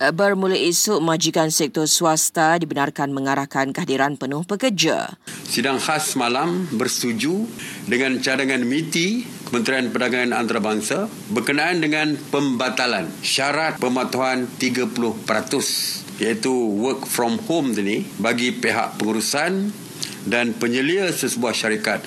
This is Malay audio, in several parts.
Bermula esok, majikan sektor swasta dibenarkan mengarahkan kehadiran penuh pekerja. Sidang khas malam bersetuju dengan cadangan MITI Kementerian Perdagangan Antarabangsa berkenaan dengan pembatalan syarat pematuhan 30% iaitu work from home ini bagi pihak pengurusan dan penyelia sesebuah syarikat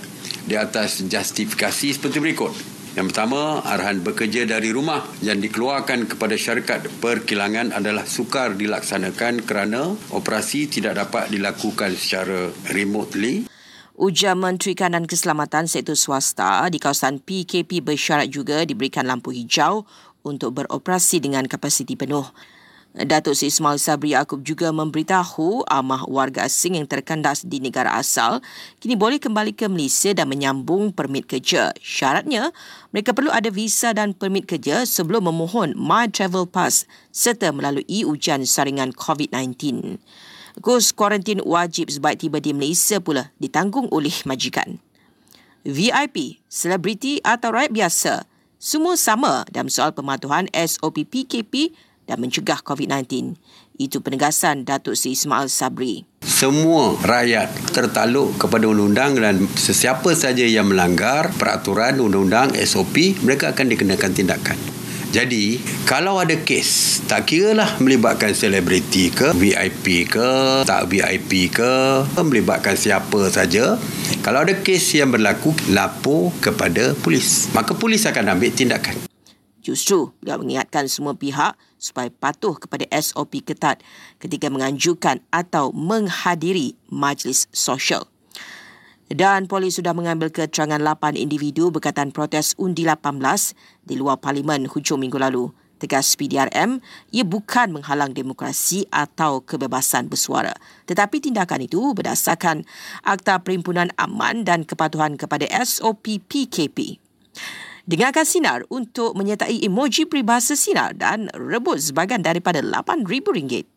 di atas justifikasi seperti berikut. Yang pertama, arahan bekerja dari rumah yang dikeluarkan kepada syarikat perkilangan adalah sukar dilaksanakan kerana operasi tidak dapat dilakukan secara remotely. Ujar Menteri Kanan Keselamatan Sektor Swasta di kawasan PKP bersyarat juga diberikan lampu hijau untuk beroperasi dengan kapasiti penuh. Datuk Seri Ismail Sabri Yaakob juga memberitahu amah warga asing yang terkandas di negara asal kini boleh kembali ke Malaysia dan menyambung permit kerja. Syaratnya, mereka perlu ada visa dan permit kerja sebelum memohon My Travel Pass serta melalui ujian saringan COVID-19. Kos kuarantin wajib sebaik tiba di Malaysia pula ditanggung oleh majikan. VIP, selebriti atau rakyat biasa, semua sama dalam soal pematuhan SOP PKP dan mencegah COVID-19. Itu penegasan Datuk Seri Ismail Sabri. Semua rakyat tertaluk kepada undang-undang dan sesiapa saja yang melanggar peraturan undang-undang SOP, mereka akan dikenakan tindakan. Jadi, kalau ada kes, tak kira lah melibatkan selebriti ke, VIP ke, tak VIP ke, melibatkan siapa saja. Kalau ada kes yang berlaku, lapor kepada polis. Maka polis akan ambil tindakan. Justru, beliau mengingatkan semua pihak supaya patuh kepada SOP ketat ketika menganjurkan atau menghadiri majlis sosial. Dan polis sudah mengambil keterangan 8 individu berkaitan protes undi 18 di luar parlimen hujung minggu lalu. Tegas PDRM, ia bukan menghalang demokrasi atau kebebasan bersuara. Tetapi tindakan itu berdasarkan Akta Perimpunan Aman dan Kepatuhan kepada SOP PKP. Dengarkan Sinar untuk menyertai emoji peribahasa Sinar dan rebut sebagian daripada RM8,000.